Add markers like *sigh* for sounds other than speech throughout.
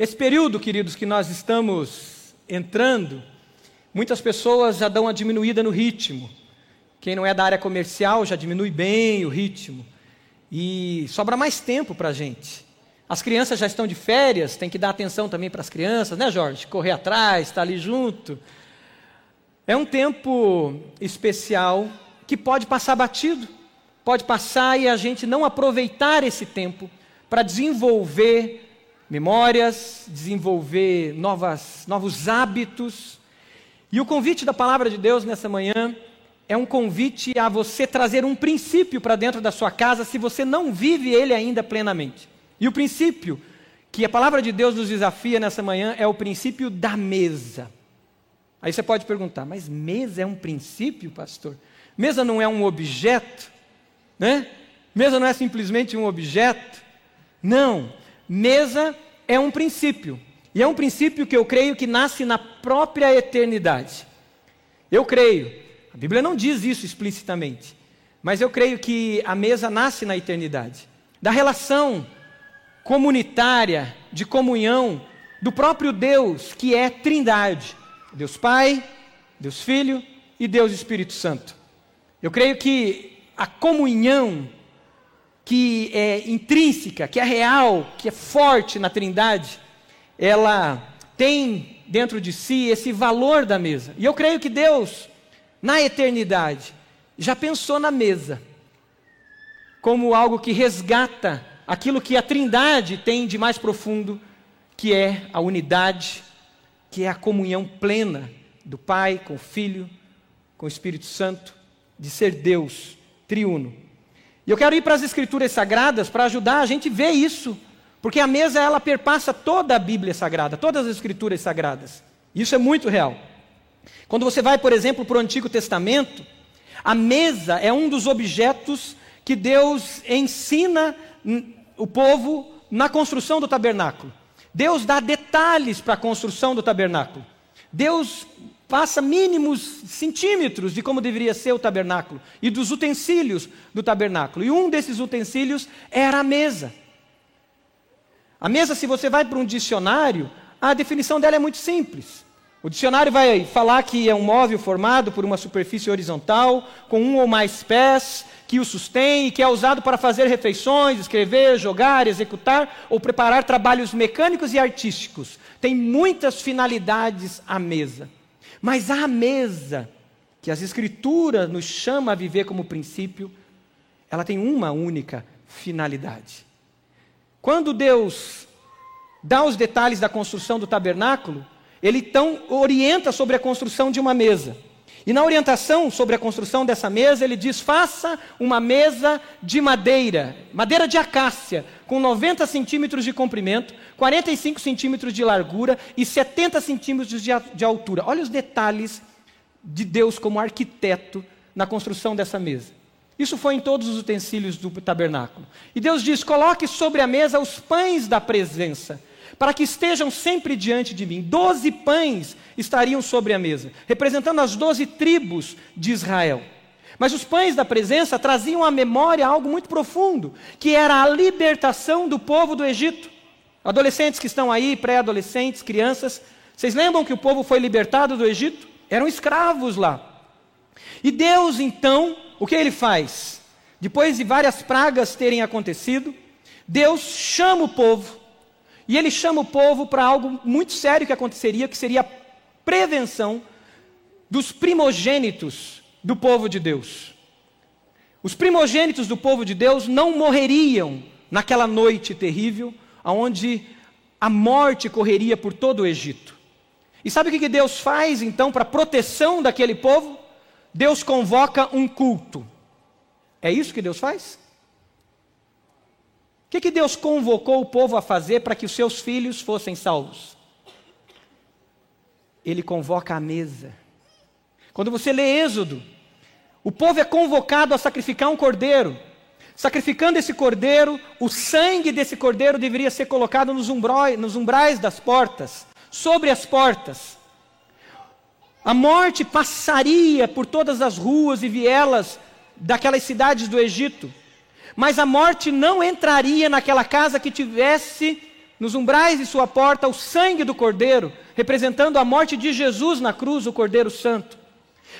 Esse período, queridos, que nós estamos entrando, muitas pessoas já dão uma diminuída no ritmo. Quem não é da área comercial já diminui bem o ritmo. E sobra mais tempo para a gente. As crianças já estão de férias, tem que dar atenção também para as crianças, né, Jorge? Correr atrás, estar ali junto. É um tempo especial que pode passar batido, pode passar e a gente não aproveitar esse tempo para desenvolver memórias, desenvolver novas, novos hábitos. E o convite da palavra de Deus nessa manhã é um convite a você trazer um princípio para dentro da sua casa se você não vive ele ainda plenamente. E o princípio que a palavra de Deus nos desafia nessa manhã é o princípio da mesa. Aí você pode perguntar, mas mesa é um princípio, pastor? Mesa não é um objeto, né? Mesa não é simplesmente um objeto. Não, mesa é um princípio. E é um princípio que eu creio que nasce na própria eternidade. Eu creio, a Bíblia não diz isso explicitamente, mas eu creio que a mesa nasce na eternidade da relação comunitária, de comunhão do próprio Deus, que é Trindade: Deus Pai, Deus Filho e Deus Espírito Santo. Eu creio que a comunhão que é intrínseca, que é real, que é forte na Trindade, ela tem dentro de si esse valor da mesa. E eu creio que Deus, na eternidade, já pensou na mesa como algo que resgata aquilo que a Trindade tem de mais profundo, que é a unidade, que é a comunhão plena do Pai com o Filho, com o Espírito Santo, de ser Deus triuno. E eu quero ir para as Escrituras Sagradas para ajudar a gente a ver isso, porque a mesa ela perpassa toda a Bíblia Sagrada, todas as Escrituras Sagradas. Isso é muito real. Quando você vai, por exemplo, para o Antigo Testamento, a mesa é um dos objetos que Deus ensina o povo na construção do tabernáculo. Deus dá detalhes para a construção do tabernáculo. Deus passa mínimos centímetros de como deveria ser o tabernáculo e dos utensílios do tabernáculo. E um desses utensílios era a mesa. A mesa, se você vai para um dicionário, a definição dela é muito simples. O dicionário vai falar que é um móvel formado por uma superfície horizontal, com um ou mais pés, que o sustém e que é usado para fazer refeições, escrever, jogar, executar ou preparar trabalhos mecânicos e artísticos. Tem muitas finalidades a mesa. Mas a mesa, que as Escrituras nos chama a viver como princípio, ela tem uma única finalidade. Quando Deus dá os detalhes da construção do tabernáculo, ele então orienta sobre a construção de uma mesa. E na orientação sobre a construção dessa mesa, ele diz: faça uma mesa de madeira, madeira de acácia, com 90 centímetros de comprimento, 45 centímetros de largura e 70 centímetros de, de altura. Olha os detalhes de Deus como arquiteto na construção dessa mesa. Isso foi em todos os utensílios do tabernáculo. E Deus diz: coloque sobre a mesa os pães da presença para que estejam sempre diante de mim. Doze pães estariam sobre a mesa, representando as doze tribos de Israel. Mas os pães da presença traziam à memória algo muito profundo, que era a libertação do povo do Egito. Adolescentes que estão aí, pré-adolescentes, crianças, vocês lembram que o povo foi libertado do Egito? Eram escravos lá. E Deus, então, o que ele faz? Depois de várias pragas terem acontecido, Deus chama o povo e ele chama o povo para algo muito sério que aconteceria, que seria a prevenção dos primogênitos do povo de Deus. Os primogênitos do povo de Deus não morreriam naquela noite terrível, onde a morte correria por todo o Egito. E sabe o que Deus faz então para a proteção daquele povo? Deus convoca um culto. É isso que Deus faz? O que, que Deus convocou o povo a fazer para que os seus filhos fossem salvos? Ele convoca a mesa. Quando você lê Êxodo, o povo é convocado a sacrificar um cordeiro. Sacrificando esse cordeiro, o sangue desse cordeiro deveria ser colocado nos, umbróis, nos umbrais das portas, sobre as portas. A morte passaria por todas as ruas e vielas daquelas cidades do Egito. Mas a morte não entraria naquela casa que tivesse nos umbrais de sua porta, o sangue do Cordeiro, representando a morte de Jesus na cruz, o Cordeiro Santo.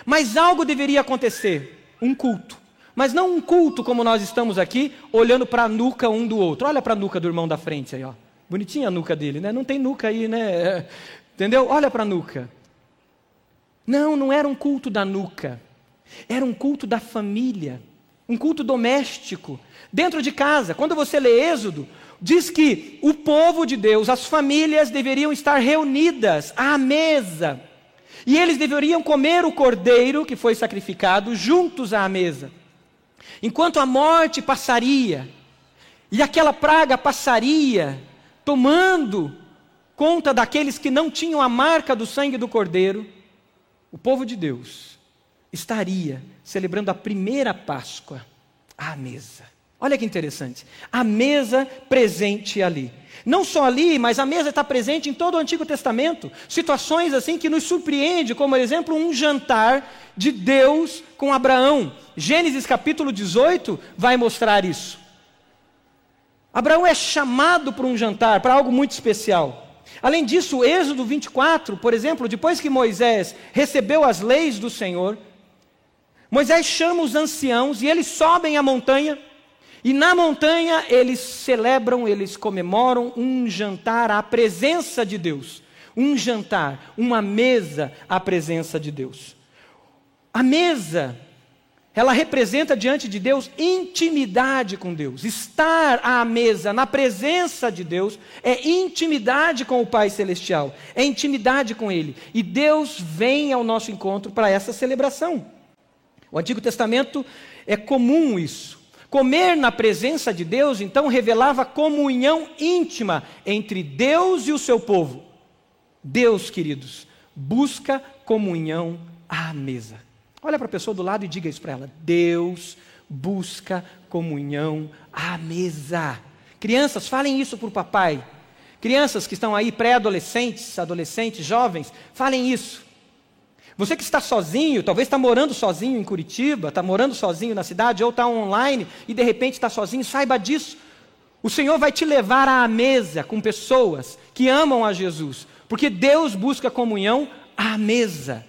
Mas algo deveria acontecer: um culto. Mas não um culto como nós estamos aqui, olhando para a nuca um do outro. Olha para a nuca do irmão da frente aí, ó. Bonitinha a nuca dele, né? Não tem nuca aí, né? *laughs* Entendeu? Olha para a nuca. Não, não era um culto da nuca. Era um culto da família, um culto doméstico, dentro de casa. Quando você lê Êxodo, diz que o povo de Deus, as famílias deveriam estar reunidas à mesa. E eles deveriam comer o cordeiro que foi sacrificado juntos à mesa. Enquanto a morte passaria, e aquela praga passaria, tomando conta daqueles que não tinham a marca do sangue do cordeiro, o povo de Deus estaria celebrando a primeira Páscoa à mesa. Olha que interessante. A mesa presente ali. Não só ali, mas a mesa está presente em todo o Antigo Testamento. Situações assim que nos surpreende, como por exemplo um jantar de Deus com Abraão. Gênesis capítulo 18 vai mostrar isso. Abraão é chamado para um jantar, para algo muito especial. Além disso, Êxodo 24, por exemplo, depois que Moisés recebeu as leis do Senhor, Moisés chama os anciãos e eles sobem a montanha. E na montanha eles celebram, eles comemoram um jantar à presença de Deus. Um jantar, uma mesa à presença de Deus. A mesa, ela representa diante de Deus intimidade com Deus. Estar à mesa, na presença de Deus, é intimidade com o Pai Celestial, é intimidade com Ele. E Deus vem ao nosso encontro para essa celebração. O Antigo Testamento é comum isso. Comer na presença de Deus, então, revelava comunhão íntima entre Deus e o seu povo. Deus, queridos, busca comunhão à mesa. Olha para a pessoa do lado e diga isso para ela. Deus busca comunhão à mesa. Crianças, falem isso para o papai. Crianças que estão aí, pré-adolescentes, adolescentes, jovens, falem isso. Você que está sozinho, talvez está morando sozinho em Curitiba, está morando sozinho na cidade, ou está online e de repente está sozinho, saiba disso. O Senhor vai te levar à mesa com pessoas que amam a Jesus, porque Deus busca comunhão à mesa.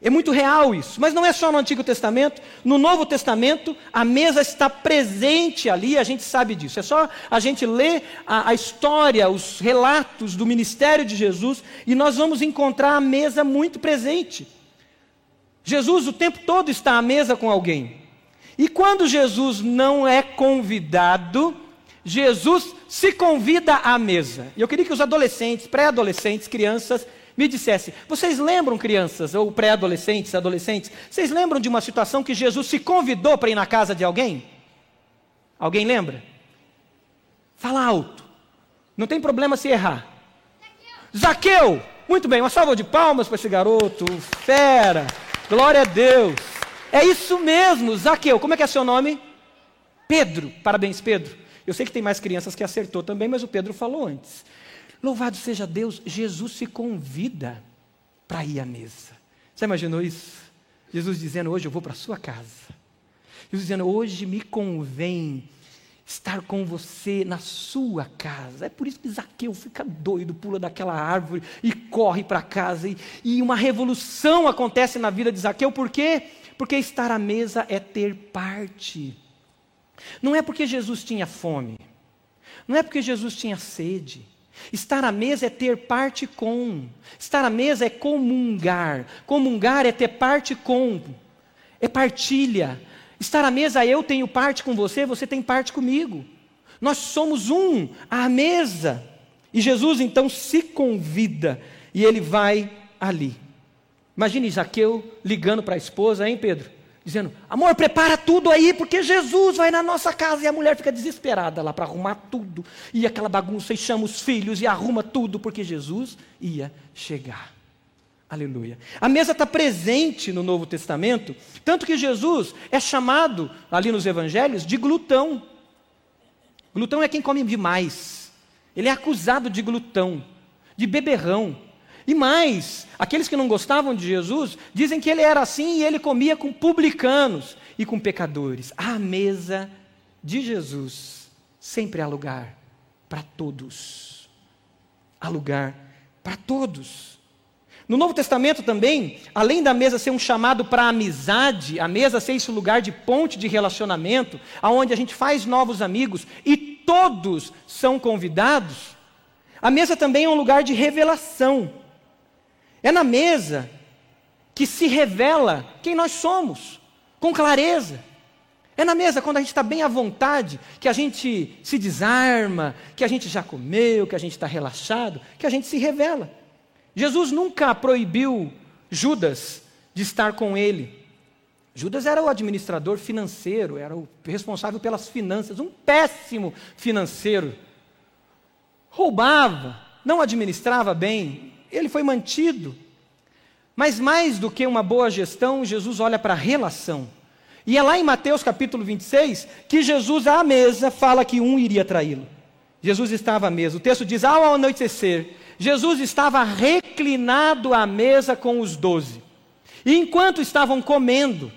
É muito real isso, mas não é só no Antigo Testamento, no Novo Testamento a mesa está presente ali, a gente sabe disso. É só a gente ler a, a, história, os relatos do ministério de Jesus e nós vamos encontrar a mesa muito presente. Jesus o tempo todo está à mesa com alguém. E quando Jesus não é convidado, Jesus se convida à mesa. E eu queria que os adolescentes, pré-adolescentes, crianças, me dissessem: vocês lembram, crianças, ou pré-adolescentes, adolescentes, vocês lembram de uma situação que Jesus se convidou para ir na casa de alguém? Alguém lembra? Fala alto. Não tem problema se errar. Zaqueu! Zaqueu. Muito bem, uma salva de palmas para esse garoto, fera. Glória a Deus. É isso mesmo, Zaqueu. Como é que é seu nome? Pedro. Parabéns, Pedro. Eu sei que tem mais crianças que acertou também, mas o Pedro falou antes. Louvado seja Deus, Jesus se convida para ir à mesa. Você imaginou isso? Jesus dizendo: Hoje eu vou para a sua casa. Jesus dizendo: Hoje me convém estar com você na sua casa. É por isso que Zaqueu fica doido, pula daquela árvore e corre para casa. E, e, uma revolução acontece na vida de Zaqueu, por quê? Porque estar à mesa é ter parte. Não é porque Jesus tinha fome, não é porque Jesus tinha sede. Estar à mesa é ter parte com. Estar à mesa é comungar. Comungar é ter parte com. É partilha. Estar à mesa, eu tenho parte com você, você tem parte comigo. Nós somos um à mesa. E Jesus então se convida e ele vai ali. Imagine Zaqueu ligando para a esposa, hein, Pedro? Dizendo: Amor, prepara tudo aí, porque Jesus vai na nossa casa. E a mulher fica desesperada lá para arrumar tudo. E aquela bagunça, e chama os filhos e arruma tudo, porque Jesus ia chegar. Aleluia. A mesa está presente no Novo Testamento, tanto que Jesus é chamado, ali nos evangelhos, de glutão. Glutão é quem come demais. Ele é acusado de glutão, de beberrão. E mais, aqueles que não gostavam de Jesus dizem que ele era assim e ele comia com publicanos e com pecadores. A mesa de Jesus sempre há lugar para todos. há lugar para todos. No Novo Testamento também, além da mesa ser um chamado para amizade, a mesa ser esse lugar de ponte de relacionamento, aonde a gente faz novos amigos e todos são convidados, a mesa também é um lugar de revelação. É na mesa que se revela quem nós somos, com clareza. É na mesa quando a gente está bem à vontade, que a gente se desarma, que a gente já comeu, que a gente está relaxado, que a gente se revela. Jesus nunca proibiu Judas de estar com ele. Judas era o administrador financeiro, era o responsável pelas finanças, um péssimo financeiro. Roubava, não administrava bem, ele foi mantido. Mas mais do que uma boa gestão, Jesus olha para a relação. E é lá em Mateus capítulo 26 que Jesus à mesa fala que um iria traí-lo. Jesus estava à mesa. O texto diz: ao anoitecer, Jesus estava reclinado à mesa com os doze. E enquanto estavam comendo,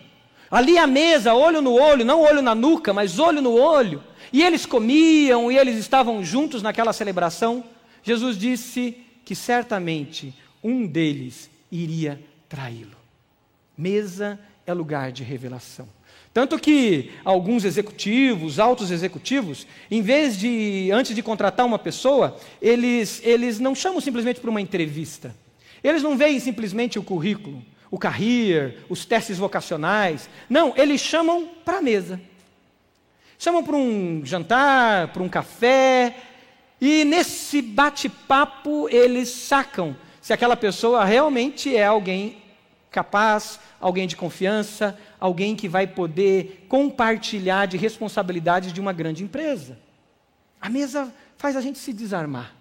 ali à mesa, olho no olho, não olho na nuca, mas olho no olho, e eles comiam e eles estavam juntos naquela celebração, Jesus disse que certamente um deles iria traí-lo. Mesa é lugar de revelação. Tanto que alguns executivos, altos executivos, em vez de, antes de contratar uma pessoa, eles, eles não chamam simplesmente para uma entrevista. Eles não veem simplesmente o currículo, o career, os testes vocacionais. Não, eles chamam para a mesa. Chamam para um jantar, para um café. E nesse bate-papo eles sacam se aquela pessoa realmente é alguém capaz, alguém de confiança, alguém que vai poder compartilhar de responsabilidades de uma grande empresa. A mesa faz a gente se desarmar,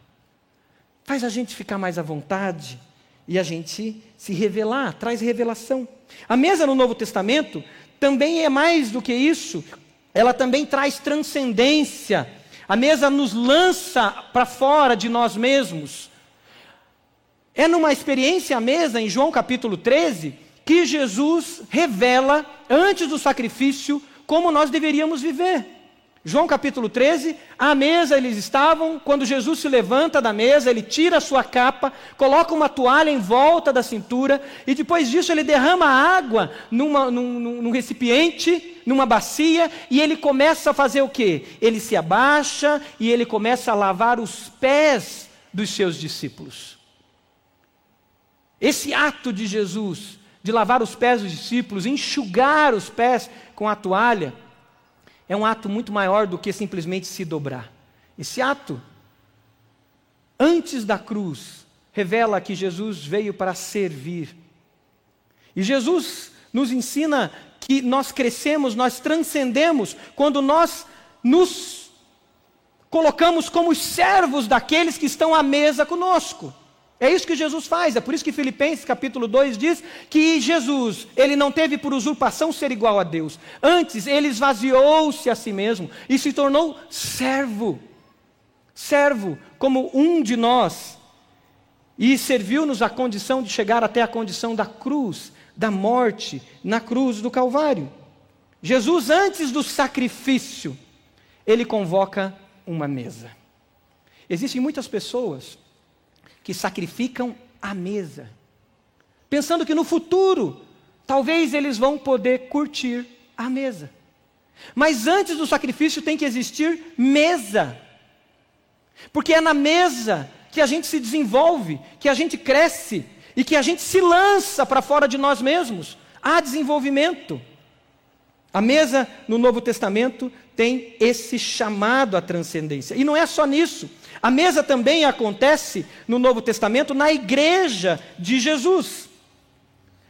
faz a gente ficar mais à vontade e a gente se revelar, traz revelação. A mesa no Novo Testamento também é mais do que isso, ela também traz transcendência. A mesa nos lança para fora de nós mesmos. É numa experiência à mesa, em João capítulo 13, que Jesus revela, antes do sacrifício, como nós deveríamos viver. João capítulo 13, à mesa eles estavam, quando Jesus se levanta da mesa, ele tira a sua capa, coloca uma toalha em volta da cintura, e depois disso ele derrama água numa, num, num recipiente, numa bacia, e ele começa a fazer o quê? Ele se abaixa e ele começa a lavar os pés dos seus discípulos. Esse ato de Jesus de lavar os pés dos discípulos, enxugar os pés com a toalha, é um ato muito maior do que simplesmente se dobrar. Esse ato, antes da cruz, revela que Jesus veio para servir. E Jesus nos ensina que nós crescemos, nós transcendemos quando nós nos colocamos como servos daqueles que estão à mesa conosco. É isso que Jesus faz, é por isso que Filipenses capítulo 2 diz que Jesus, ele não teve por usurpação ser igual a Deus. Antes, ele esvaziou-se a si mesmo e se tornou servo. Servo, como um de nós. E serviu-nos a condição de chegar até a condição da cruz, da morte, na cruz do Calvário. Jesus, antes do sacrifício, ele convoca uma mesa. Existem muitas pessoas que sacrificam a mesa, pensando que no futuro talvez eles vão poder curtir a mesa. Mas antes do sacrifício tem que existir mesa. Porque é na mesa que a gente se desenvolve, que a gente cresce e que a gente se lança para fora de nós mesmos. Há desenvolvimento. A mesa no Novo Testamento tem esse chamado à transcendência. E não é só nisso. A mesa também acontece no Novo Testamento na igreja de Jesus.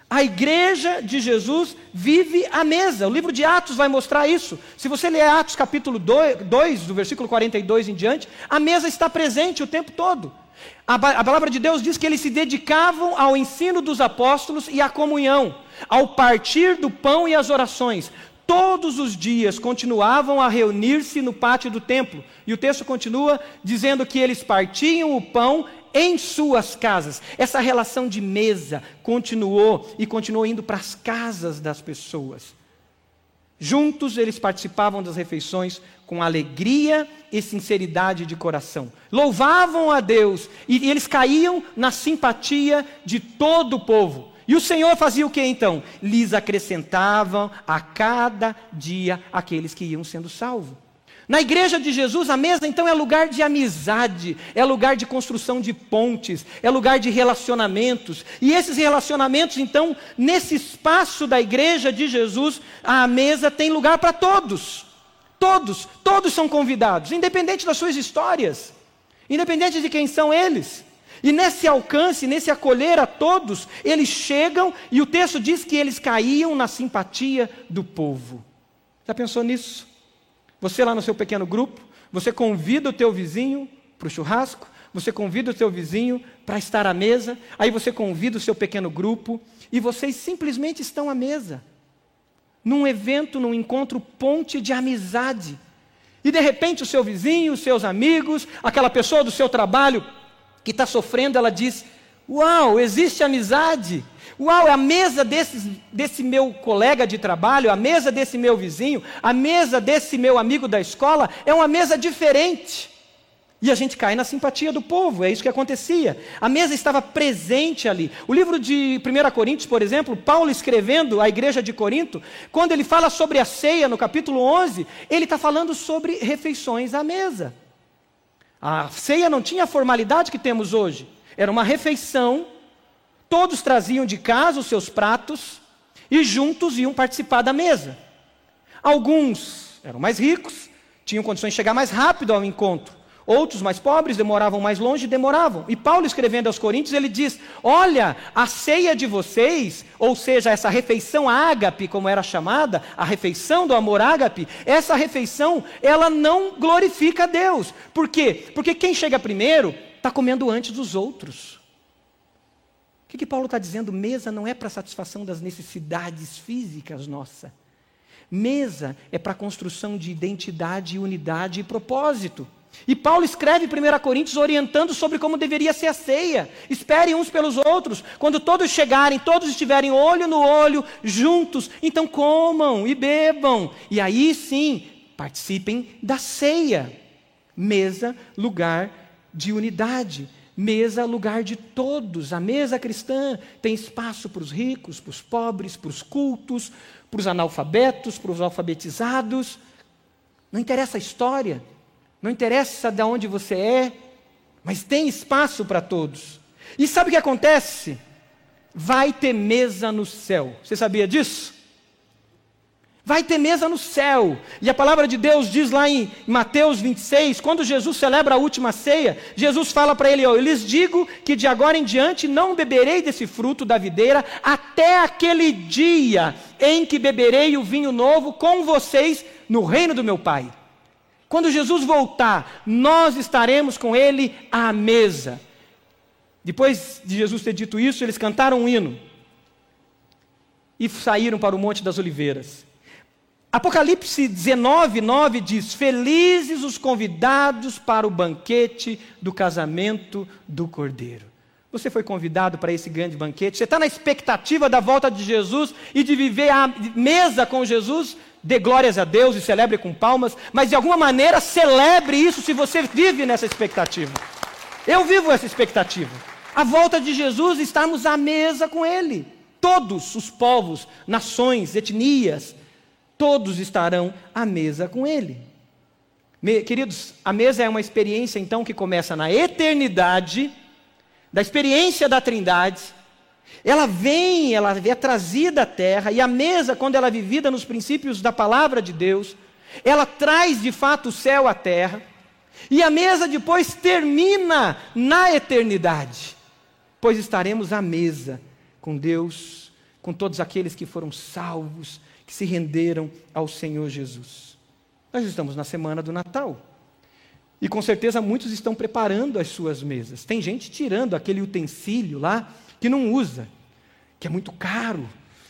A igreja de Jesus vive a mesa. O livro de Atos vai mostrar isso. Se você ler Atos capítulo 2, do versículo 42 em diante, a mesa está presente o tempo todo. A, a palavra de Deus diz que eles se dedicavam ao ensino dos apóstolos e à comunhão, ao partir do pão e às orações todos os dias continuavam a reunir-se no pátio do templo. E o texto continua dizendo que eles partiam o pão em suas casas. Essa relação de mesa continuou e continuou indo para as casas das pessoas. Juntos eles participavam das refeições com alegria e sinceridade de coração. Louvavam a Deus e eles caíam na simpatia de todo o povo. E o Senhor fazia o que então? Lhes acrescentavam a cada dia aqueles que iam sendo salvos. Na igreja de Jesus, a mesa então é lugar de amizade, é lugar de construção de pontes, é lugar de relacionamentos. E esses relacionamentos, então, nesse espaço da igreja de Jesus, a mesa tem lugar para todos. Todos, todos são convidados, independente das suas histórias, independente de quem são eles. E nesse alcance, nesse acolher a todos, eles chegam e o texto diz que eles caíam na simpatia do povo. Já pensou nisso? Você lá no seu pequeno grupo, você convida o teu vizinho para o churrasco, você convida o teu vizinho para estar à mesa, aí você convida o seu pequeno grupo e vocês simplesmente estão à mesa. Num evento, num encontro ponte de amizade. E de repente o seu vizinho, os seus amigos, aquela pessoa do seu trabalho que está sofrendo, ela diz: Uau, existe amizade. Uau, a mesa desse, desse meu colega de trabalho, a mesa desse meu vizinho, a mesa desse meu amigo da escola é uma mesa diferente. E a gente cai na simpatia do povo, é isso que acontecia. A mesa estava presente ali. O livro de 1 Coríntios, por exemplo, Paulo escrevendo à igreja de Corinto, quando ele fala sobre a ceia, no capítulo 11, ele está falando sobre refeições à mesa. A ceia não tinha a formalidade que temos hoje. Era uma refeição Todos traziam de casa os seus pratos e juntos iam participar da mesa. Alguns eram mais ricos, tinham condições de chegar mais rápido ao encontro. Outros mais pobres demoravam mais longe demoravam. E Paulo escrevendo aos Coríntios, ele diz: "Olha, a ceia de vocês, ou seja, essa refeição ágape, como era chamada, a refeição do amor ágape, essa refeição, ela não glorifica a Deus. Por quê? Porque quem chega primeiro está comendo antes dos outros. O que, que Paulo está dizendo? Mesa não é para satisfação das necessidades físicas nossa. Mesa é para construção de identidade, unidade e propósito. E Paulo escreve em 1 Coríntios orientando sobre como deveria ser a ceia. Esperem uns pelos outros. Quando todos chegarem, todos estiverem olho no olho, juntos, então comam e bebam. E aí sim, participem da ceia. Mesa, lugar de unidade. Mesa, lugar de todos. A mesa cristã tem espaço para os ricos, para os pobres, para os cultos, para os analfabetos, para os alfabetizados. Não interessa a história, não interessa de onde você é, mas tem espaço para todos. E sabe o que acontece? Vai ter mesa no céu. Você sabia disso? Vai ter mesa no céu. E a palavra de Deus diz lá em Mateus 26, quando Jesus celebra a última ceia, Jesus fala para ele: ó, Eu lhes digo que de agora em diante não beberei desse fruto da videira até aquele dia em que beberei o vinho novo com vocês no reino do meu Pai. Quando Jesus voltar, nós estaremos com ele à mesa. Depois de Jesus ter dito isso, eles cantaram um hino e saíram para o Monte das Oliveiras. Apocalipse 19, 9 diz: Felizes os convidados para o banquete do casamento do Cordeiro. Você foi convidado para esse grande banquete? Você está na expectativa da volta de Jesus e de viver à mesa com Jesus? Dê glórias a Deus e celebre com palmas, mas de alguma maneira celebre isso se você vive nessa expectativa. Eu vivo essa expectativa. A volta de Jesus, estarmos à mesa com Ele. Todos os povos, nações, etnias, todos estarão à mesa com Ele. Queridos, a mesa é uma experiência então que começa na eternidade, da experiência da Trindade. Ela vem, ela é trazida à terra, e a mesa, quando ela é vivida nos princípios da palavra de Deus, ela traz de fato o céu à terra, e a mesa depois termina na eternidade, pois estaremos à mesa com Deus, com todos aqueles que foram salvos que se renderam ao Senhor Jesus. Nós estamos na semana do Natal. E com certeza muitos estão preparando as suas mesas. Tem gente tirando aquele utensílio lá que não usa, que é muito caro,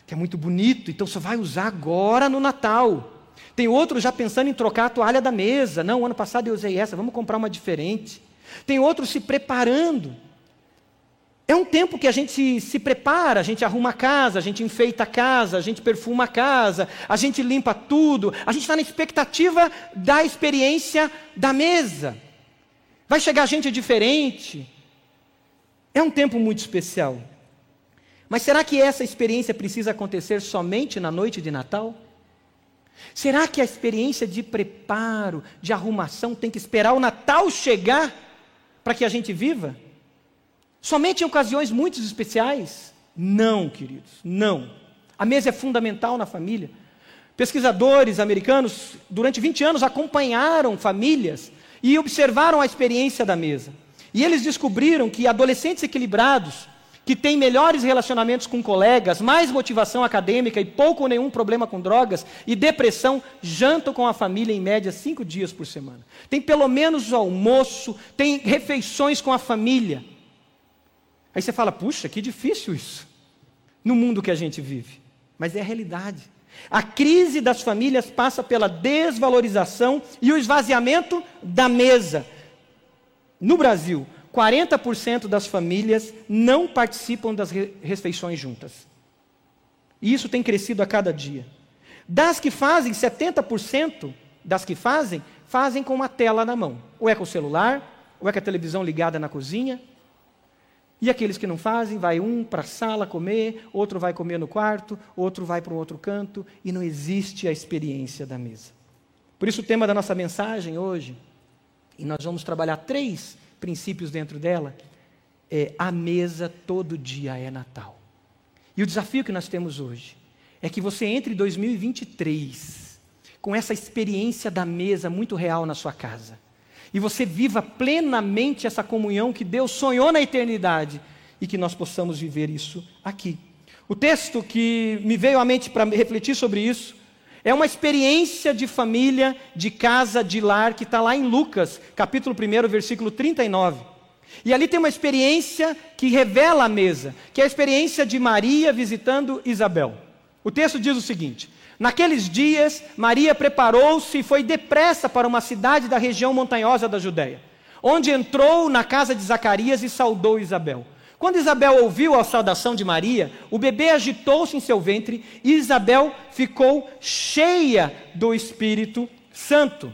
que é muito bonito, então só vai usar agora no Natal. Tem outros já pensando em trocar a toalha da mesa. Não, ano passado eu usei essa, vamos comprar uma diferente. Tem outros se preparando. É um tempo que a gente se prepara, a gente arruma a casa, a gente enfeita a casa, a gente perfuma a casa, a gente limpa tudo, a gente está na expectativa da experiência da mesa. Vai chegar gente diferente. É um tempo muito especial. Mas será que essa experiência precisa acontecer somente na noite de Natal? Será que a experiência de preparo, de arrumação, tem que esperar o Natal chegar para que a gente viva? Somente em ocasiões muito especiais? Não, queridos, não. A mesa é fundamental na família. Pesquisadores americanos, durante 20 anos, acompanharam famílias e observaram a experiência da mesa. E eles descobriram que adolescentes equilibrados, que têm melhores relacionamentos com colegas, mais motivação acadêmica e pouco ou nenhum problema com drogas e depressão, jantam com a família em média cinco dias por semana. Tem pelo menos almoço, tem refeições com a família. Aí você fala, puxa, que difícil isso, no mundo que a gente vive. Mas é a realidade. A crise das famílias passa pela desvalorização e o esvaziamento da mesa. No Brasil, 40% das famílias não participam das refeições juntas. E isso tem crescido a cada dia. Das que fazem, 70% das que fazem, fazem com uma tela na mão. Ou é com o celular, ou é com a televisão ligada na cozinha, e aqueles que não fazem, vai um para a sala comer, outro vai comer no quarto, outro vai para um outro canto, e não existe a experiência da mesa. Por isso, o tema da nossa mensagem hoje, e nós vamos trabalhar três princípios dentro dela, é a mesa todo dia é Natal. E o desafio que nós temos hoje é que você entre em 2023 com essa experiência da mesa muito real na sua casa e você viva plenamente essa comunhão que Deus sonhou na eternidade e que nós possamos viver isso aqui. O texto que me veio à mente para refletir sobre isso é uma experiência de família, de casa, de lar, que está lá em Lucas, capítulo 1, versículo 39. E ali tem uma experiência que revela a mesa, que é a experiência de Maria visitando Isabel. O texto diz o seguinte: Naqueles dias, Maria preparou-se e foi depressa para uma cidade da região montanhosa da Judéia, onde entrou na casa de Zacarias e saudou Isabel. Quando Isabel ouviu a saudação de Maria, o bebê agitou-se em seu ventre e Isabel ficou cheia do Espírito Santo.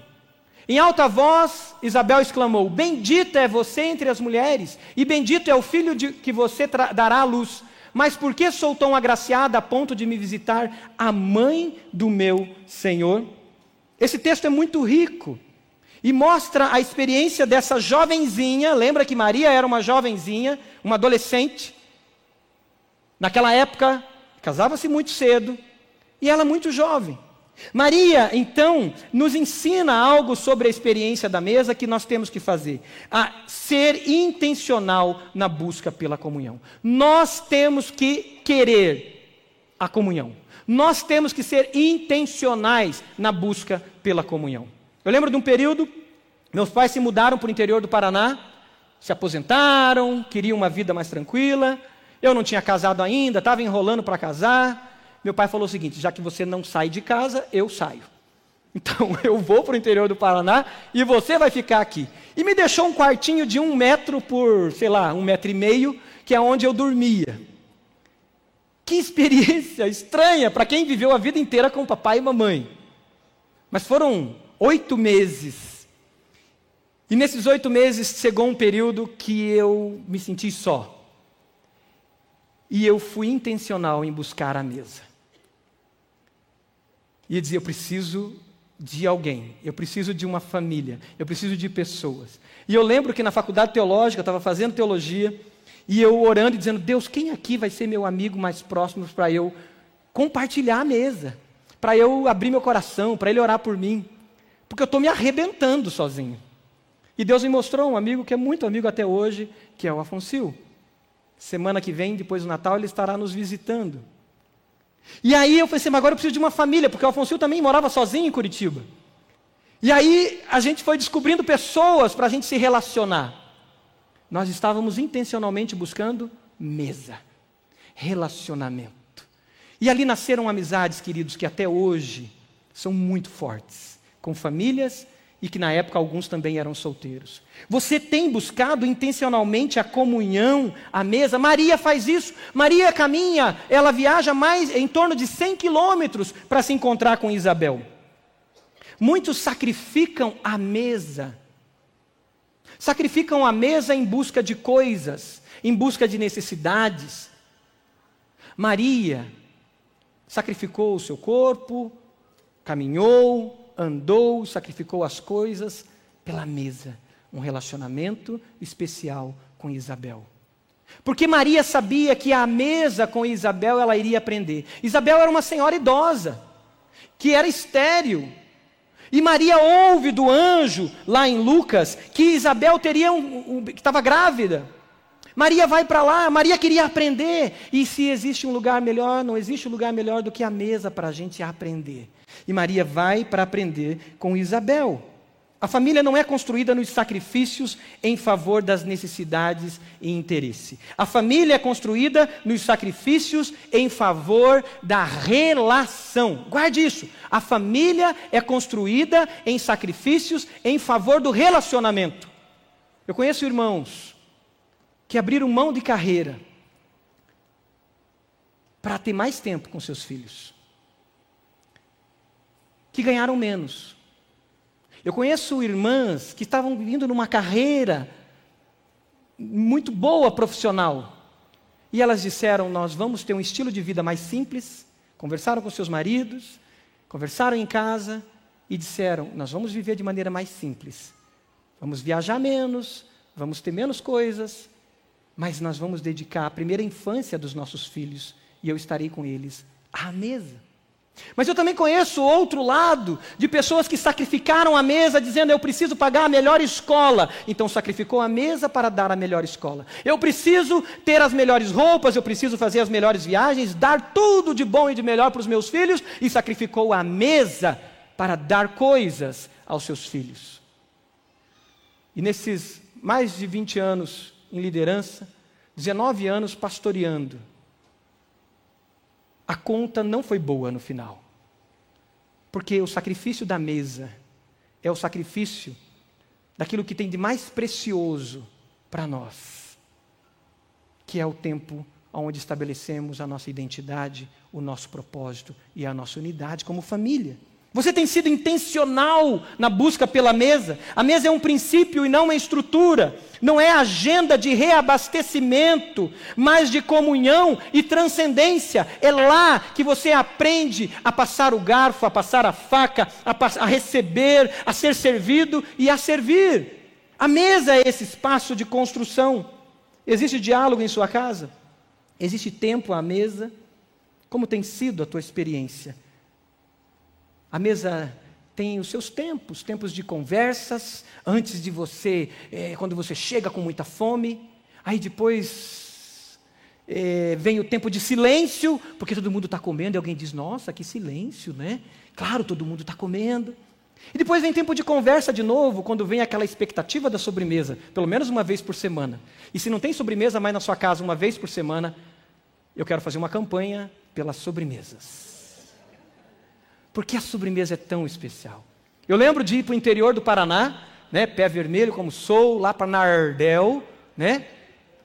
Em alta voz, Isabel exclamou: Bendita é você entre as mulheres, e bendito é o filho de, que você dará à luz. Mas por que sou tão agraciada a ponto de me visitar a mãe do meu Senhor? Esse texto é muito rico e mostra a experiência dessa jovenzinha. Lembra que Maria era uma jovenzinha, uma adolescente. Naquela época, casava-se muito cedo e ela muito jovem. Maria, então, nos ensina algo sobre a experiência da mesa que nós temos que fazer: a ser intencional na busca pela comunhão. Nós temos que querer a comunhão. Nós temos que ser intencionais na busca pela comunhão. Eu lembro de um período, meus pais se mudaram para o interior do Paraná, se aposentaram, queriam uma vida mais tranquila. Eu não tinha casado ainda, estava enrolando para casar. Meu pai falou o seguinte: já que você não sai de casa, eu saio. *laughs* Então eu vou para o interior do Paraná e você vai ficar aqui. E me deixou um quartinho de um metro por, sei lá, um metro e meio, que é onde eu dormia. Que experiência *laughs* estranha para quem viveu a vida inteira com papai e mamãe. Mas foram oito meses. E nesses oito meses chegou um período que eu me senti só. E eu fui intencional em buscar a mesa ia dizer: Eu preciso de alguém, eu preciso de uma família, eu preciso de pessoas. E eu lembro que na faculdade teológica, eu estava fazendo teologia, e eu orando e dizendo: Deus, quem aqui vai ser meu amigo mais próximo para eu compartilhar a mesa, para eu abrir meu coração, para ele orar por mim, porque eu estou me arrebentando sozinho. E Deus me mostrou um amigo que é muito amigo até hoje, que é o Afonso. Semana que vem, depois do Natal, ele estará nos visitando. E aí eu falei assim, mas agora eu preciso de uma família, porque o Afonso também morava sozinho em Curitiba. E aí a gente foi descobrindo pessoas para a gente se relacionar. Nós estávamos intencionalmente buscando mesa, relacionamento. E ali nasceram amizades, queridos, que até hoje são muito fortes, com famílias e que na época alguns também eram solteiros. Você tem buscado intencionalmente a comunhão, a mesa? Maria faz isso. Maria caminha, ela viaja mais em torno de 100 quilômetros para se encontrar com Isabel. Muitos sacrificam a mesa. Sacrificam a mesa em busca de coisas, em busca de necessidades. Maria sacrificou o seu corpo, caminhou, andou, sacrificou as coisas pela mesa. Um relacionamento especial com Isabel. Porque Maria sabia que à mesa com Isabel ela iria aprender. Isabel era uma senhora idosa, que era estéril. E Maria ouve do anjo, lá em Lucas, que Isabel teria um, um que estava grávida. Maria vai para lá, Maria queria aprender. E se existe um lugar melhor, não existe um lugar melhor do que a mesa para a gente aprender. E Maria vai para aprender com Isabel. A família não é construída nos sacrifícios em favor das necessidades e interesse. A família é construída nos sacrifícios em favor da relação. Guarde isso. A família é construída em sacrifícios em favor do relacionamento. Eu conheço irmãos que abriram mão de carreira para ter mais tempo com seus filhos que ganharam menos. Eu conheço irmãs que estavam vindo numa carreira muito boa profissional. E elas disseram: Nós vamos ter um estilo de vida mais simples. Conversaram com seus maridos, conversaram em casa e disseram: Nós vamos viver de maneira mais simples. Vamos viajar menos, vamos ter menos coisas, mas nós vamos dedicar a primeira infância dos nossos filhos e eu estarei com eles à mesa. Mas eu também conheço outro lado de pessoas que sacrificaram a mesa dizendo eu preciso pagar a melhor escola. Então sacrificou a mesa para dar a melhor escola. Eu preciso ter as melhores roupas, eu preciso fazer as melhores viagens, dar tudo de bom e de melhor para os meus filhos e sacrificou a mesa para dar coisas aos seus filhos. E nesses mais de 20 anos em liderança, 19 anos pastoreando, a conta não foi boa no final. Porque o sacrifício da mesa é o sacrifício daquilo que tem de mais precioso para nós, que é o tempo onde estabelecemos a nossa identidade, o nosso propósito e a nossa unidade como família. Você tem sido intencional na busca pela mesa. A mesa é um princípio e não uma estrutura. Não é agenda de reabastecimento, mas de comunhão e transcendência. É lá que você aprende a passar o garfo, a passar a faca, a, a receber, a ser servido e a servir. A mesa é esse espaço de construção. Existe diálogo em sua casa? Existe tempo à mesa? Como tem sido a tua experiência? A mesa tem os seus tempos, tempos de conversas, antes de você, é, quando você chega com muita fome, aí depois é, vem o tempo de silêncio, porque todo mundo está comendo e alguém diz: Nossa, que silêncio, né? Claro, todo mundo está comendo. E depois vem tempo de conversa de novo, quando vem aquela expectativa da sobremesa, pelo menos uma vez por semana. E se não tem sobremesa mais na sua casa uma vez por semana, eu quero fazer uma campanha pelas sobremesas. Por que a sobremesa é tão especial? Eu lembro de ir para o interior do Paraná, né, pé vermelho como sou, lá para Nardel, né?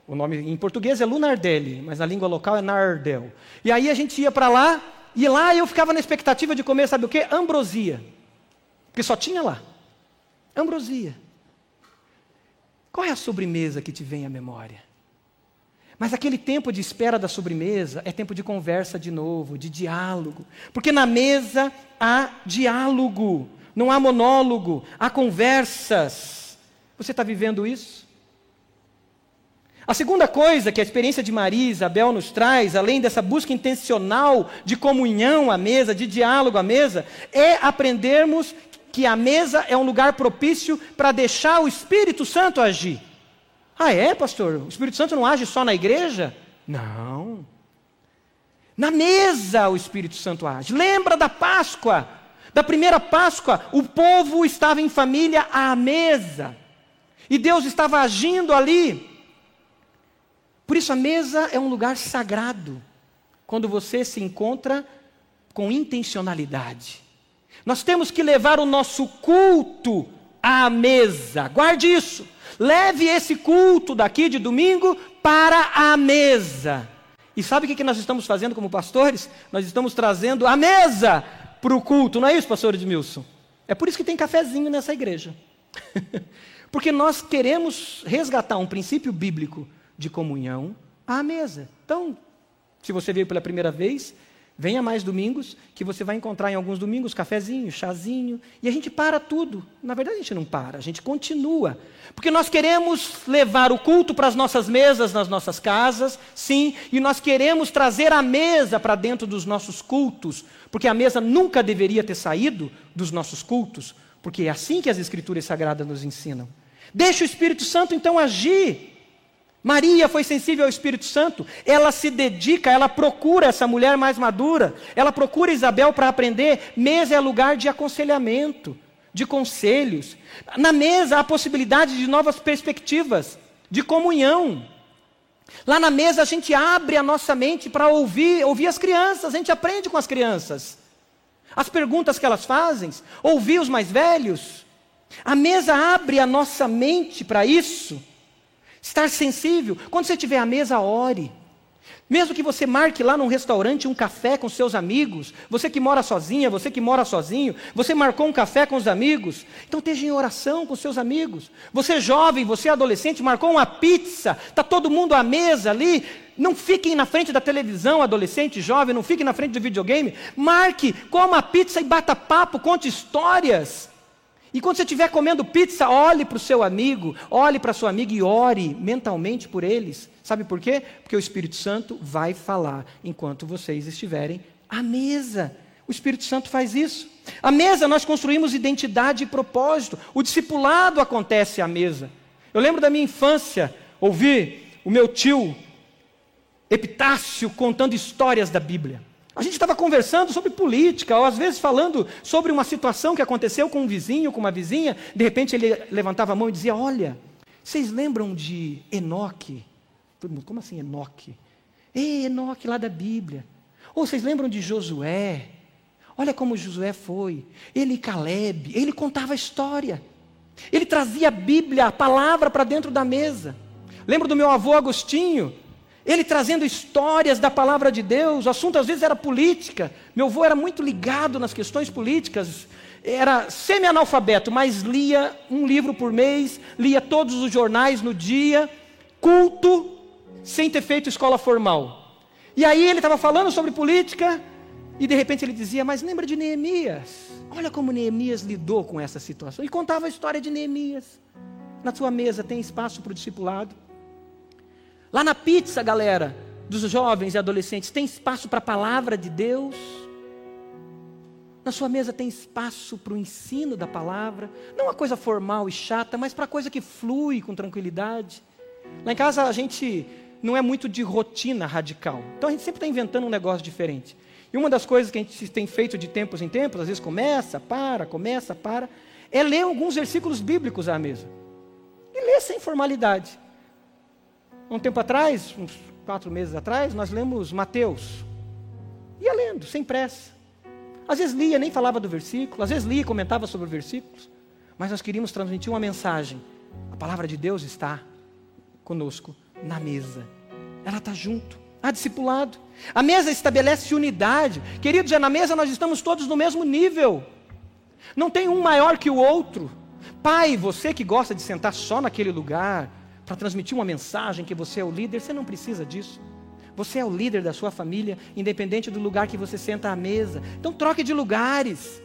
O nome em português é Lunardelli, mas na língua local é Nardel. E aí a gente ia para lá, e lá eu ficava na expectativa de comer, sabe o quê? Ambrosia. Porque só tinha lá. Ambrosia. Qual é a sobremesa que te vem à memória? Mas aquele tempo de espera da sobremesa é tempo de conversa de novo, de diálogo. Porque na mesa há diálogo, não há monólogo, há conversas. Você está vivendo isso? A segunda coisa que a experiência de Maria e Isabel nos traz, além dessa busca intencional de comunhão à mesa, de diálogo à mesa, é aprendermos que a mesa é um lugar propício para deixar o Espírito Santo agir. Ah, é, pastor? O Espírito Santo não age só na igreja? Não. Na mesa o Espírito Santo age. Lembra da Páscoa? Da primeira Páscoa, o povo estava em família à mesa. E Deus estava agindo ali. Por isso a mesa é um lugar sagrado. Quando você se encontra com intencionalidade. Nós temos que levar o nosso culto à mesa. Guarde isso. Leve esse culto daqui de domingo para a mesa. E sabe o que nós estamos fazendo como pastores? Nós estamos trazendo a mesa para o culto, não é isso, pastor Edmilson? É por isso que tem cafezinho nessa igreja. *laughs* Porque nós queremos resgatar um princípio bíblico de comunhão à mesa. Então, se você veio pela primeira vez, venha mais domingos, que você vai encontrar em alguns domingos cafezinho, chazinho, e a gente para tudo. Na verdade, a gente não para, a gente continua. Porque nós queremos levar o culto para as nossas mesas nas nossas casas, sim, e nós queremos trazer a mesa para dentro dos nossos cultos, porque a mesa nunca deveria ter saído dos nossos cultos, porque é assim que as Escrituras Sagradas nos ensinam. Deixa o Espírito Santo então agir. Maria foi sensível ao Espírito Santo, ela se dedica, ela procura essa mulher mais madura, ela procura Isabel para aprender. Mesa é lugar de aconselhamento, de conselhos. Na mesa há possibilidade de novas perspectivas, de comunhão. Lá na mesa a gente abre a nossa mente para ouvir, ouvir as crianças, a gente aprende com as crianças. As perguntas que elas fazem, ouvir os mais velhos. A mesa abre a nossa mente para isso. Estar sensível. Quando você estiver à mesa, ore. Mesmo que você marque lá num restaurante um café com seus amigos, você que mora sozinha, você que mora sozinho, você marcou um café com os amigos, então esteja em oração com seus amigos. Você jovem, você adolescente, marcou uma pizza, está todo mundo à mesa ali, não fiquem na frente da televisão, adolescente, jovem, não fiquem na frente do videogame, marque, coma a pizza e bata papo, conte histórias. E quando você estiver comendo pizza, olhe para o seu amigo, olhe para a sua amiga e ore mentalmente por eles. Sabe por quê? Porque o Espírito Santo vai falar enquanto vocês estiverem à mesa. O Espírito Santo faz isso. À mesa nós construímos identidade e propósito. O discipulado acontece à mesa. Eu lembro da minha infância, ouvir o meu tio Epitácio contando histórias da Bíblia. A gente estava conversando sobre política, ou às vezes falando sobre uma situação que aconteceu com um vizinho, com uma vizinha, de repente ele levantava a mão e dizia: Olha, vocês lembram de Enoque? Todo mundo, como assim Enoque? Ei, Enoque lá da Bíblia. Ou vocês lembram de Josué? Olha como Josué foi. Ele e Caleb, ele contava a história. Ele trazia a Bíblia, a palavra para dentro da mesa. Lembro do meu avô Agostinho, ele trazendo histórias da palavra de Deus, o assunto às vezes era política. Meu avô era muito ligado nas questões políticas, era semi-analfabeto, mas lia um livro por mês, lia todos os jornais no dia, culto, sem ter feito escola formal. E aí ele estava falando sobre política, e de repente ele dizia: Mas lembra de Neemias? Olha como Neemias lidou com essa situação. E contava a história de Neemias. Na sua mesa tem espaço para o discipulado. Lá na pizza, galera, dos jovens e adolescentes, tem espaço para a palavra de Deus? Na sua mesa tem espaço para o ensino da palavra? Não uma coisa formal e chata, mas para coisa que flui com tranquilidade. Lá em casa a gente não é muito de rotina radical. Então a gente sempre está inventando um negócio diferente. E uma das coisas que a gente tem feito de tempos em tempos, às vezes começa, para, começa, para, é ler alguns versículos bíblicos à mesa. E ler sem formalidade. Um tempo atrás, uns quatro meses atrás, nós lemos Mateus. Ia lendo, sem pressa. Às vezes lia, nem falava do versículo, às vezes lia e comentava sobre versículos, mas nós queríamos transmitir uma mensagem. A palavra de Deus está conosco na mesa. Ela está junto. Há discipulado. A mesa estabelece unidade. Queridos, é na mesa nós estamos todos no mesmo nível. Não tem um maior que o outro. Pai, você que gosta de sentar só naquele lugar, para transmitir uma mensagem que você é o líder, você não precisa disso. Você é o líder da sua família, independente do lugar que você senta à mesa. Então troque de lugares.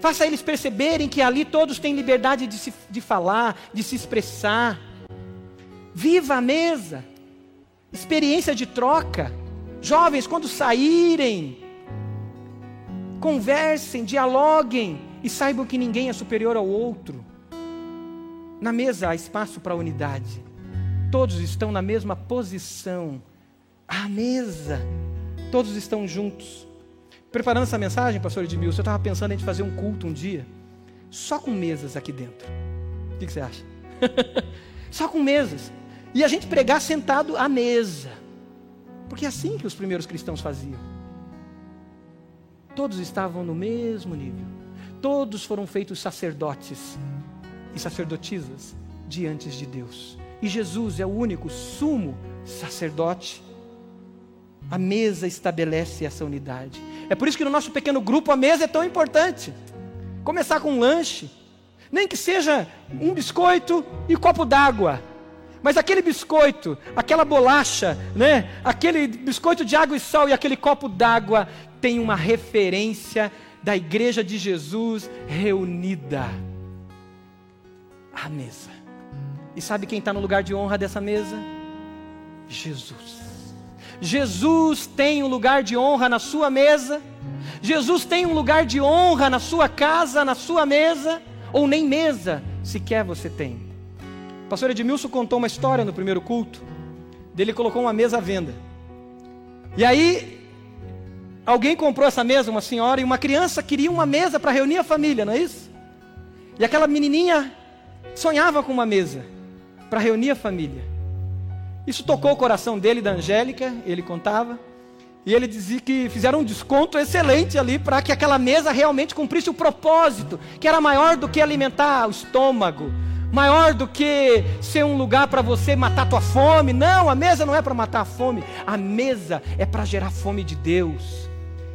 Faça eles perceberem que ali todos têm liberdade de, se, de falar, de se expressar. Viva a mesa. Experiência de troca. Jovens, quando saírem, conversem, dialoguem e saibam que ninguém é superior ao outro. Na mesa há espaço para unidade. Todos estão na mesma posição. À mesa. Todos estão juntos. Preparando essa mensagem, pastor Edmilson, eu estava pensando em fazer um culto um dia, só com mesas aqui dentro. O que, que você acha? *laughs* só com mesas. E a gente pregar sentado à mesa. Porque é assim que os primeiros cristãos faziam. Todos estavam no mesmo nível. Todos foram feitos sacerdotes e sacerdotisas diante de Deus. E Jesus é o único sumo sacerdote. A mesa estabelece essa unidade. É por isso que no nosso pequeno grupo a mesa é tão importante. Começar com um lanche, nem que seja um biscoito e um copo d'água. Mas aquele biscoito, aquela bolacha, né? Aquele biscoito de água e sal e aquele copo d'água tem uma referência da igreja de Jesus reunida à mesa. E sabe quem está no lugar de honra dessa mesa? Jesus. Jesus tem um lugar de honra na sua mesa. Jesus tem um lugar de honra na sua casa, na sua mesa, ou nem mesa sequer você tem. O pastor Edmilson contou uma história no primeiro culto, dele colocou uma mesa à venda. E aí, alguém comprou essa mesa, uma senhora, e uma criança queria uma mesa para reunir a família, não é isso? E aquela menininha sonhava com uma mesa para reunir a família. Isso tocou o coração dele, da Angélica, ele contava. E ele dizia que fizeram um desconto excelente ali para que aquela mesa realmente cumprisse o propósito, que era maior do que alimentar o estômago, maior do que ser um lugar para você matar tua fome. Não, a mesa não é para matar a fome, a mesa é para gerar fome de Deus.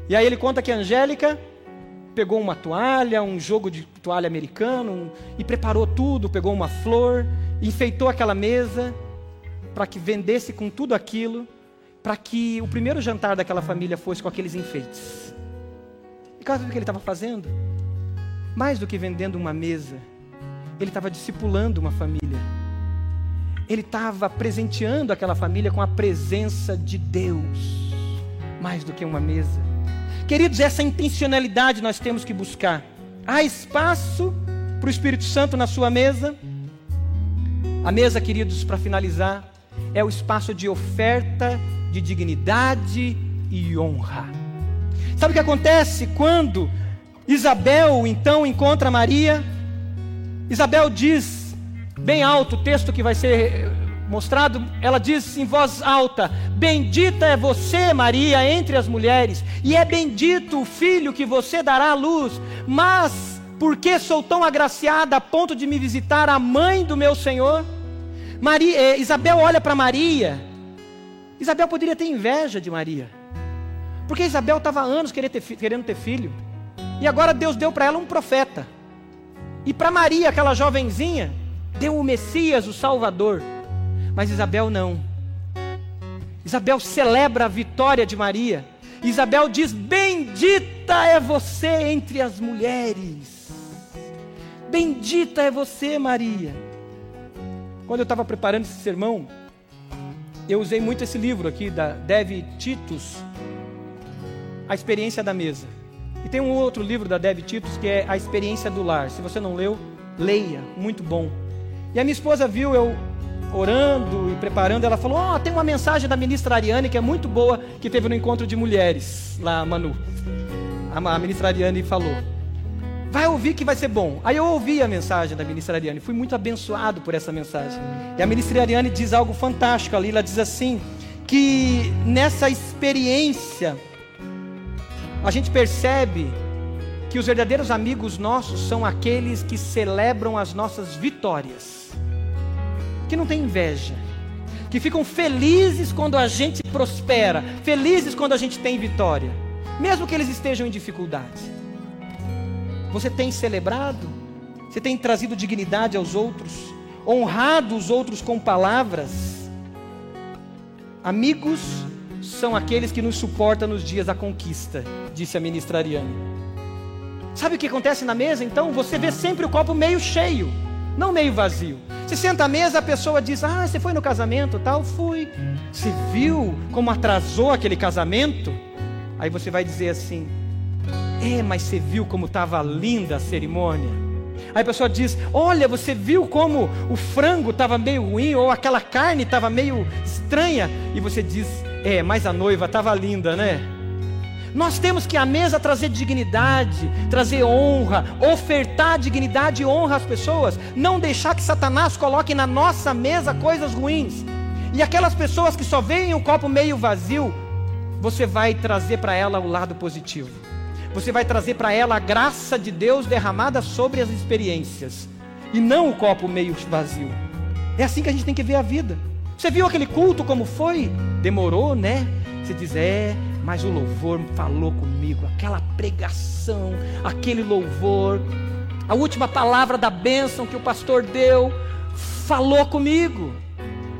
E aí ele conta que a Angélica pegou uma toalha, um jogo de toalha americano um, e preparou tudo, pegou uma flor, enfeitou aquela mesa para que vendesse com tudo aquilo para que o primeiro jantar daquela família fosse com aqueles enfeites. E o que ele estava fazendo? Mais do que vendendo uma mesa, ele estava discipulando uma família. Ele estava presenteando aquela família com a presença de Deus, mais do que uma mesa. Queridos, essa intencionalidade nós temos que buscar. Há espaço para o Espírito Santo na sua mesa? A mesa, queridos, para finalizar, é o espaço de oferta de dignidade e honra. Sabe o que acontece quando Isabel então encontra Maria? Isabel diz, bem alto, o texto que vai ser mostrado, ela diz em voz alta: Bendita é você, Maria, entre as mulheres, e é bendito o filho que você dará à luz. Mas por que sou tão agraciada a ponto de me visitar a mãe do meu Senhor? Maria, eh, Isabel olha para Maria Isabel poderia ter inveja de Maria, porque Isabel estava há anos querendo ter, querendo ter filho, e agora Deus deu para ela um profeta, e para Maria, aquela jovenzinha, deu o Messias, o Salvador, mas Isabel não. Isabel celebra a vitória de Maria. Isabel diz: Bendita é você entre as mulheres. Bendita é você, Maria. Quando eu estava preparando esse sermão, eu usei muito esse livro aqui da Dev Titus, A Experiência da Mesa. E tem um outro livro da Dev Titus que é A Experiência do Lar. Se você não leu, leia, muito bom. E a minha esposa viu eu orando e preparando, ela falou: "Ó, oh, tem uma mensagem da ministra Ariane que é muito boa que teve no encontro de mulheres lá, Manu". A ministra Ariane falou: Vai ouvir que vai ser bom. Aí eu ouvi a mensagem da ministra Ariane, fui muito abençoado por essa mensagem. E a ministra Ariane diz algo fantástico ali, ela diz assim: que nessa experiência a gente percebe que os verdadeiros amigos nossos são aqueles que celebram as nossas vitórias, que não têm inveja, que ficam felizes quando a gente prospera, felizes quando a gente tem vitória, mesmo que eles estejam em dificuldade. Você tem celebrado? Você tem trazido dignidade aos outros? Honrado os outros com palavras? Amigos são aqueles que nos suportam nos dias da conquista, disse a ministra Ariane. Sabe o que acontece na mesa então? Você vê sempre o copo meio cheio, não meio vazio. Você senta à mesa, a pessoa diz: Ah, você foi no casamento tal? Fui. Você viu como atrasou aquele casamento? Aí você vai dizer assim: é, mas você viu como estava linda a cerimônia? Aí a pessoa diz: Olha, você viu como o frango estava meio ruim, ou aquela carne estava meio estranha? E você diz: É, mas a noiva estava linda, né? Nós temos que à mesa trazer dignidade, trazer honra, ofertar dignidade e honra às pessoas, não deixar que Satanás coloque na nossa mesa coisas ruins. E aquelas pessoas que só veem o copo meio vazio, você vai trazer para ela o lado positivo você vai trazer para ela a graça de Deus derramada sobre as experiências. e não o copo meio vazio. É assim que a gente tem que ver a vida. Você viu aquele culto como foi? Demorou, né? Você diz, é, mas o louvor falou comigo, aquela pregação, aquele louvor, a última palavra da bênção que o pastor deu, falou comigo.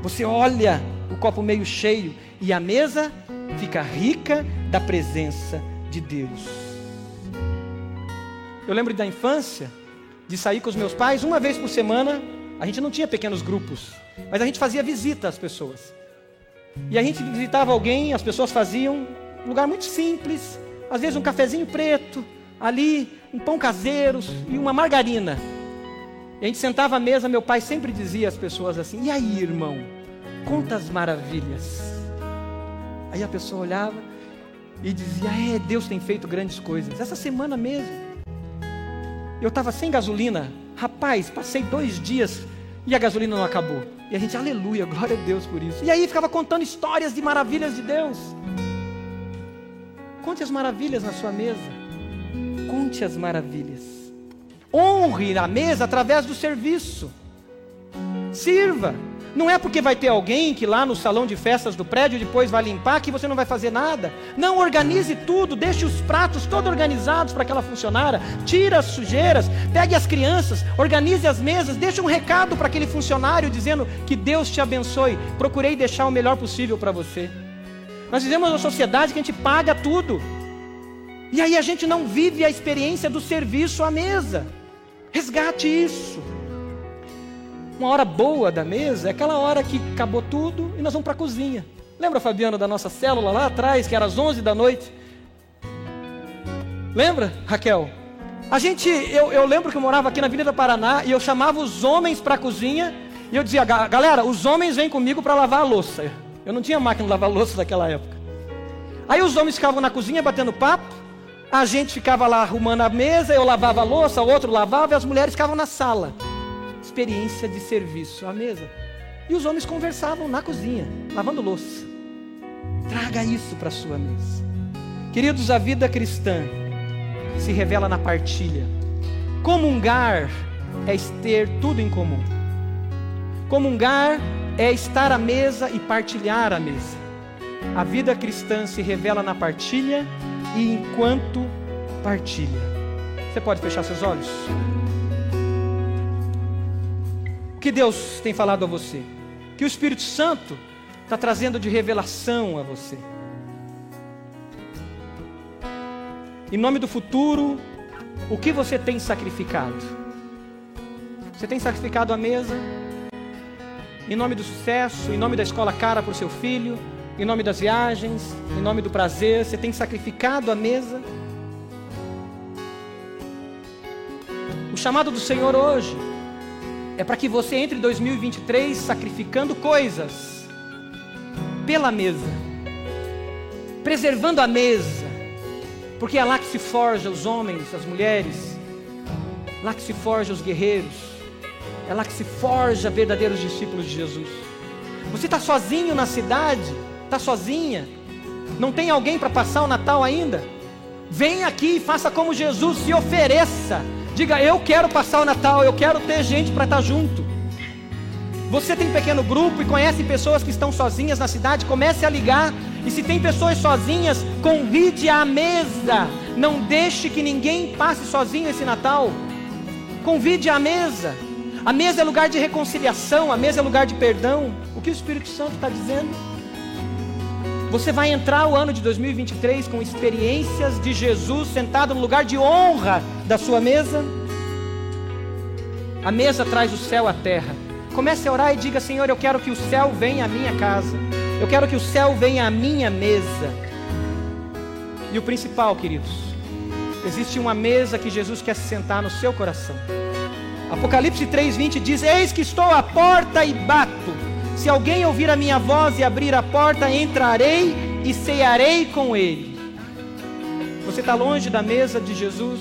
Você olha o copo meio cheio e a mesa fica rica da presença de Deus. Eu lembro da infância, de sair com os meus pais uma vez por semana. A gente não tinha pequenos grupos, mas a gente fazia visita às pessoas. E a gente visitava alguém, as pessoas faziam lugar muito simples, às vezes um cafezinho preto, ali, um pão caseiro e uma margarina. E a gente sentava à mesa, meu pai sempre dizia às pessoas assim: "E aí, irmão, conta as maravilhas". Aí a pessoa olhava e dizia: "É, Deus tem feito grandes coisas". Essa semana mesmo, eu estava sem gasolina. Rapaz, passei dois dias e a gasolina não acabou. E a gente, aleluia, glória a Deus por isso. E aí ficava contando histórias de maravilhas de Deus. Conte as maravilhas na sua mesa. Conte as maravilhas. Honre a mesa através do serviço. Sirva. Não é porque vai ter alguém que lá no salão de festas do prédio depois vai limpar que você não vai fazer nada. Não organize tudo, deixe os pratos todos organizados para aquela funcionária, tira as sujeiras, pegue as crianças, organize as mesas, deixe um recado para aquele funcionário dizendo que Deus te abençoe. Procurei deixar o melhor possível para você. Nós vivemos uma sociedade que a gente paga tudo. E aí a gente não vive a experiência do serviço à mesa. Resgate isso. Uma hora boa da mesa é aquela hora que acabou tudo e nós vamos para a cozinha. Lembra, Fabiano, da nossa célula lá atrás, que era às 11 da noite? Lembra, Raquel? A gente, eu, eu lembro que eu morava aqui na Avenida Paraná e eu chamava os homens para a cozinha e eu dizia, galera, os homens vêm comigo para lavar a louça. Eu não tinha máquina de lavar louça naquela época. Aí os homens ficavam na cozinha batendo papo, a gente ficava lá arrumando a mesa, eu lavava a louça, o outro lavava e as mulheres ficavam na sala experiência de serviço à mesa. E os homens conversavam na cozinha, lavando louça. Traga isso para a sua mesa. Queridos, a vida cristã se revela na partilha. Comungar é ter tudo em comum. Comungar é estar à mesa e partilhar a mesa. A vida cristã se revela na partilha e enquanto partilha. Você pode fechar seus olhos? O que Deus tem falado a você? Que o Espírito Santo está trazendo de revelação a você. Em nome do futuro, o que você tem sacrificado? Você tem sacrificado a mesa? Em nome do sucesso, em nome da escola cara para o seu filho, em nome das viagens, em nome do prazer, você tem sacrificado a mesa? O chamado do Senhor hoje é para que você entre em 2023 sacrificando coisas pela mesa, preservando a mesa, porque é lá que se forja os homens, as mulheres, lá que se forja os guerreiros, é lá que se forja verdadeiros discípulos de Jesus. Você está sozinho na cidade, está sozinha, não tem alguém para passar o Natal ainda? Vem aqui e faça como Jesus se ofereça Diga, eu quero passar o Natal, eu quero ter gente para estar tá junto. Você tem pequeno grupo e conhece pessoas que estão sozinhas na cidade, comece a ligar. E se tem pessoas sozinhas, convide à mesa. Não deixe que ninguém passe sozinho esse Natal. Convide à mesa. A mesa é lugar de reconciliação, a mesa é lugar de perdão. O que o Espírito Santo está dizendo? Você vai entrar o ano de 2023 com experiências de Jesus sentado no lugar de honra da sua mesa. A mesa traz o céu à terra. Comece a orar e diga: Senhor, eu quero que o céu venha à minha casa. Eu quero que o céu venha à minha mesa. E o principal, queridos, existe uma mesa que Jesus quer se sentar no seu coração. Apocalipse 3:20 diz: Eis que estou à porta e bato. Se alguém ouvir a minha voz e abrir a porta, entrarei e cearei com ele. Você está longe da mesa de Jesus?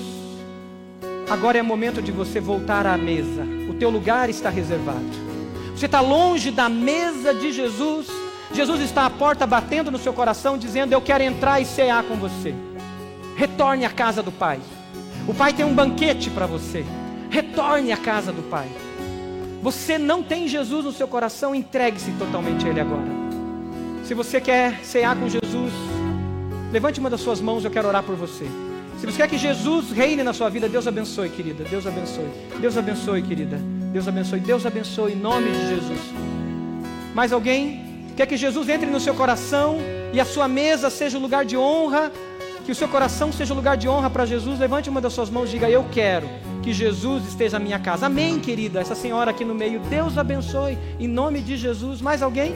Agora é momento de você voltar à mesa. O teu lugar está reservado. Você está longe da mesa de Jesus? Jesus está à porta batendo no seu coração, dizendo: Eu quero entrar e cear com você. Retorne à casa do Pai. O Pai tem um banquete para você. Retorne à casa do Pai. Você não tem Jesus no seu coração, entregue-se totalmente a Ele agora. Se você quer cear com Jesus, levante uma das suas mãos, eu quero orar por você. Se você quer que Jesus reine na sua vida, Deus abençoe, querida. Deus abençoe. Deus abençoe, querida. Deus abençoe. Deus abençoe em nome de Jesus. Mais alguém quer que Jesus entre no seu coração e a sua mesa seja o lugar de honra, que o seu coração seja o lugar de honra para Jesus? Levante uma das suas mãos e diga: Eu quero que Jesus esteja na minha casa. Amém, querida. Essa senhora aqui no meio, Deus abençoe em nome de Jesus. Mais alguém?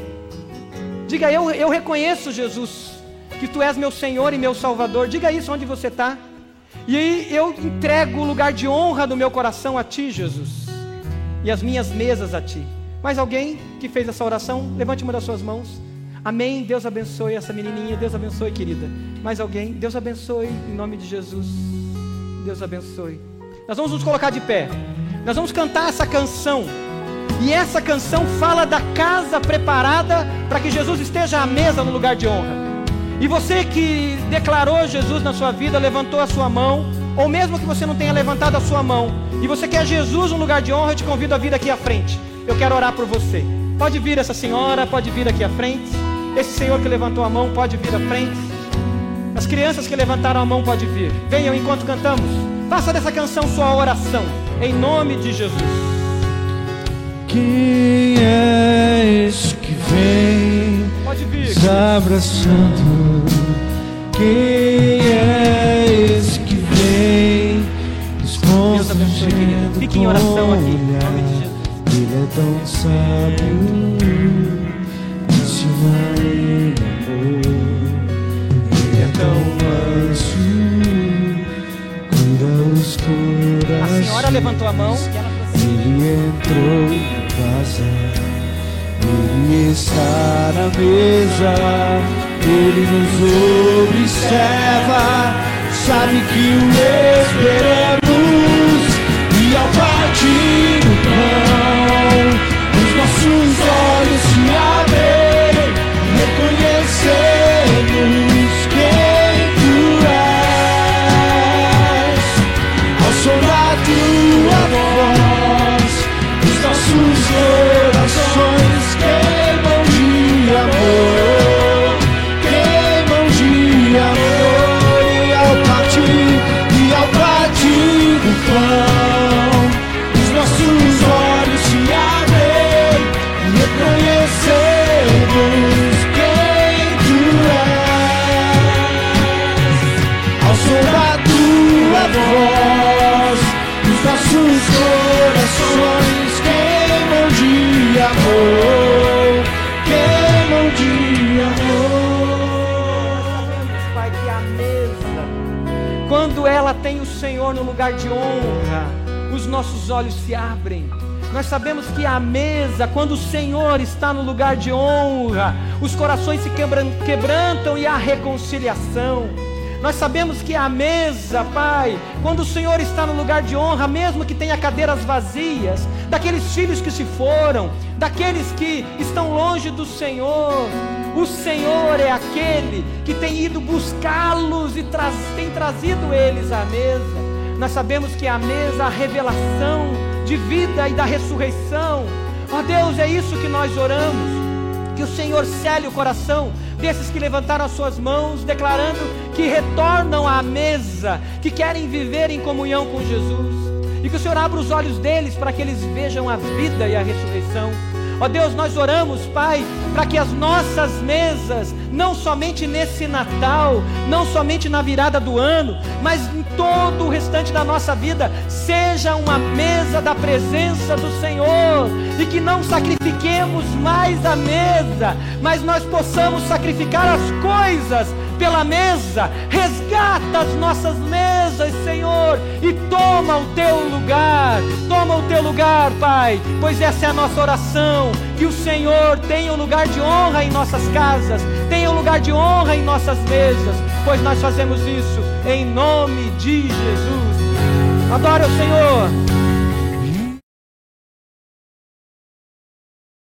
Diga: Eu, eu reconheço, Jesus, que tu és meu Senhor e meu Salvador. Diga isso onde você está. E aí eu entrego o lugar de honra do meu coração a Ti, Jesus, e as minhas mesas a Ti. Mais alguém que fez essa oração? Levante uma das suas mãos. Amém. Deus abençoe essa menininha. Deus abençoe, querida. Mais alguém? Deus abençoe em nome de Jesus. Deus abençoe. Nós vamos nos colocar de pé. Nós vamos cantar essa canção. E essa canção fala da casa preparada para que Jesus esteja à mesa no lugar de honra. E você que declarou Jesus na sua vida, levantou a sua mão, ou mesmo que você não tenha levantado a sua mão, e você quer Jesus no lugar de honra, eu te convido a vir aqui à frente. Eu quero orar por você. Pode vir essa senhora, pode vir aqui à frente. Esse senhor que levantou a mão pode vir à frente. As crianças que levantaram a mão pode vir. Venham enquanto cantamos. Faça dessa canção sua oração. Em nome de Jesus. Quem é esse que vem? Pode vir. Abraçando. Quem é esse que vem? Querido. Fique em oração aqui. Em nome de Jesus. Ele é tão sábio. Ensina senhora levantou a mão. Ele entrou em casa, Ele está na mesa, Ele nos observa, sabe que o esperamos, e ao partir o pão, Senhor no lugar de honra, os nossos olhos se abrem. Nós sabemos que a mesa, quando o Senhor está no lugar de honra, os corações se quebran- quebrantam e há reconciliação. Nós sabemos que a mesa, Pai, quando o Senhor está no lugar de honra, mesmo que tenha cadeiras vazias, daqueles filhos que se foram, daqueles que estão longe do Senhor, o Senhor é aquele que tem ido buscá-los e tem trazido eles à mesa. Nós sabemos que a mesa, a revelação de vida e da ressurreição. Ó Deus, é isso que nós oramos. Que o Senhor cele o coração desses que levantaram as suas mãos, declarando que retornam à mesa, que querem viver em comunhão com Jesus. E que o Senhor abra os olhos deles para que eles vejam a vida e a ressurreição. Ó Deus, nós oramos, Pai, para que as nossas mesas, não somente nesse Natal, não somente na virada do ano, mas em todo o restante da nossa vida, seja uma mesa da presença do Senhor, e que não sacrifiquemos mais a mesa, mas nós possamos sacrificar as coisas pela mesa, resgata as nossas mesas, Senhor, e toma o teu lugar, toma o teu lugar, Pai, pois essa é a nossa oração, que o Senhor tenha um lugar de honra em nossas casas, tenha um lugar de honra em nossas mesas, pois nós fazemos isso em nome de Jesus. Adore o Senhor.